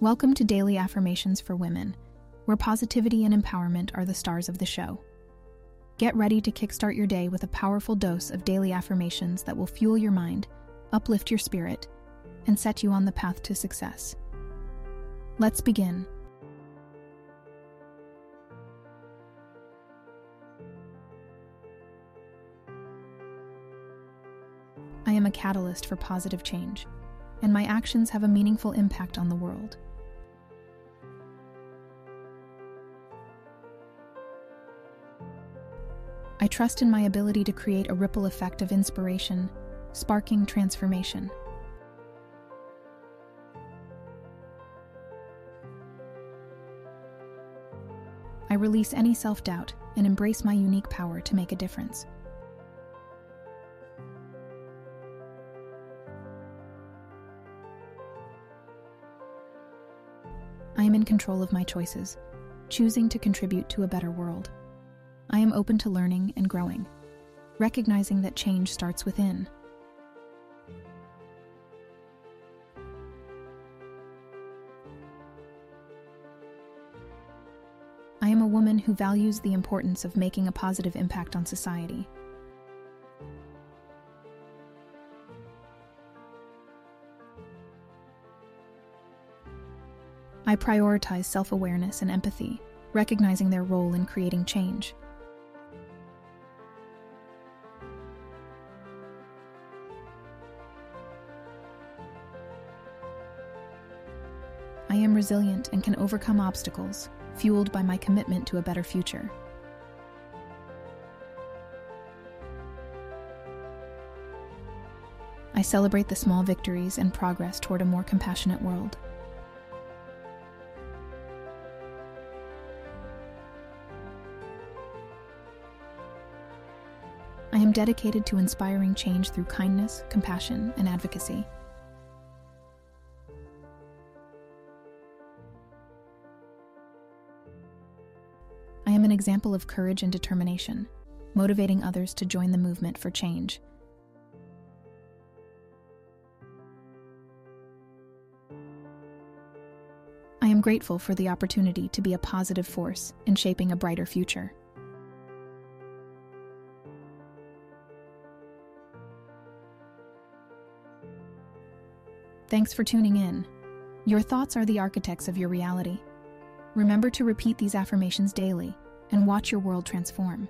Welcome to Daily Affirmations for Women, where positivity and empowerment are the stars of the show. Get ready to kickstart your day with a powerful dose of daily affirmations that will fuel your mind, uplift your spirit, and set you on the path to success. Let's begin. I am a catalyst for positive change, and my actions have a meaningful impact on the world. I trust in my ability to create a ripple effect of inspiration, sparking transformation. I release any self doubt and embrace my unique power to make a difference. I am in control of my choices, choosing to contribute to a better world. I am open to learning and growing, recognizing that change starts within. I am a woman who values the importance of making a positive impact on society. I prioritize self awareness and empathy, recognizing their role in creating change. Am resilient and can overcome obstacles, fueled by my commitment to a better future. I celebrate the small victories and progress toward a more compassionate world. I am dedicated to inspiring change through kindness, compassion, and advocacy. An example of courage and determination, motivating others to join the movement for change. I am grateful for the opportunity to be a positive force in shaping a brighter future. Thanks for tuning in. Your thoughts are the architects of your reality. Remember to repeat these affirmations daily and watch your world transform.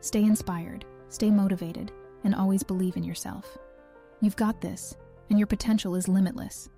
Stay inspired, stay motivated, and always believe in yourself. You've got this, and your potential is limitless.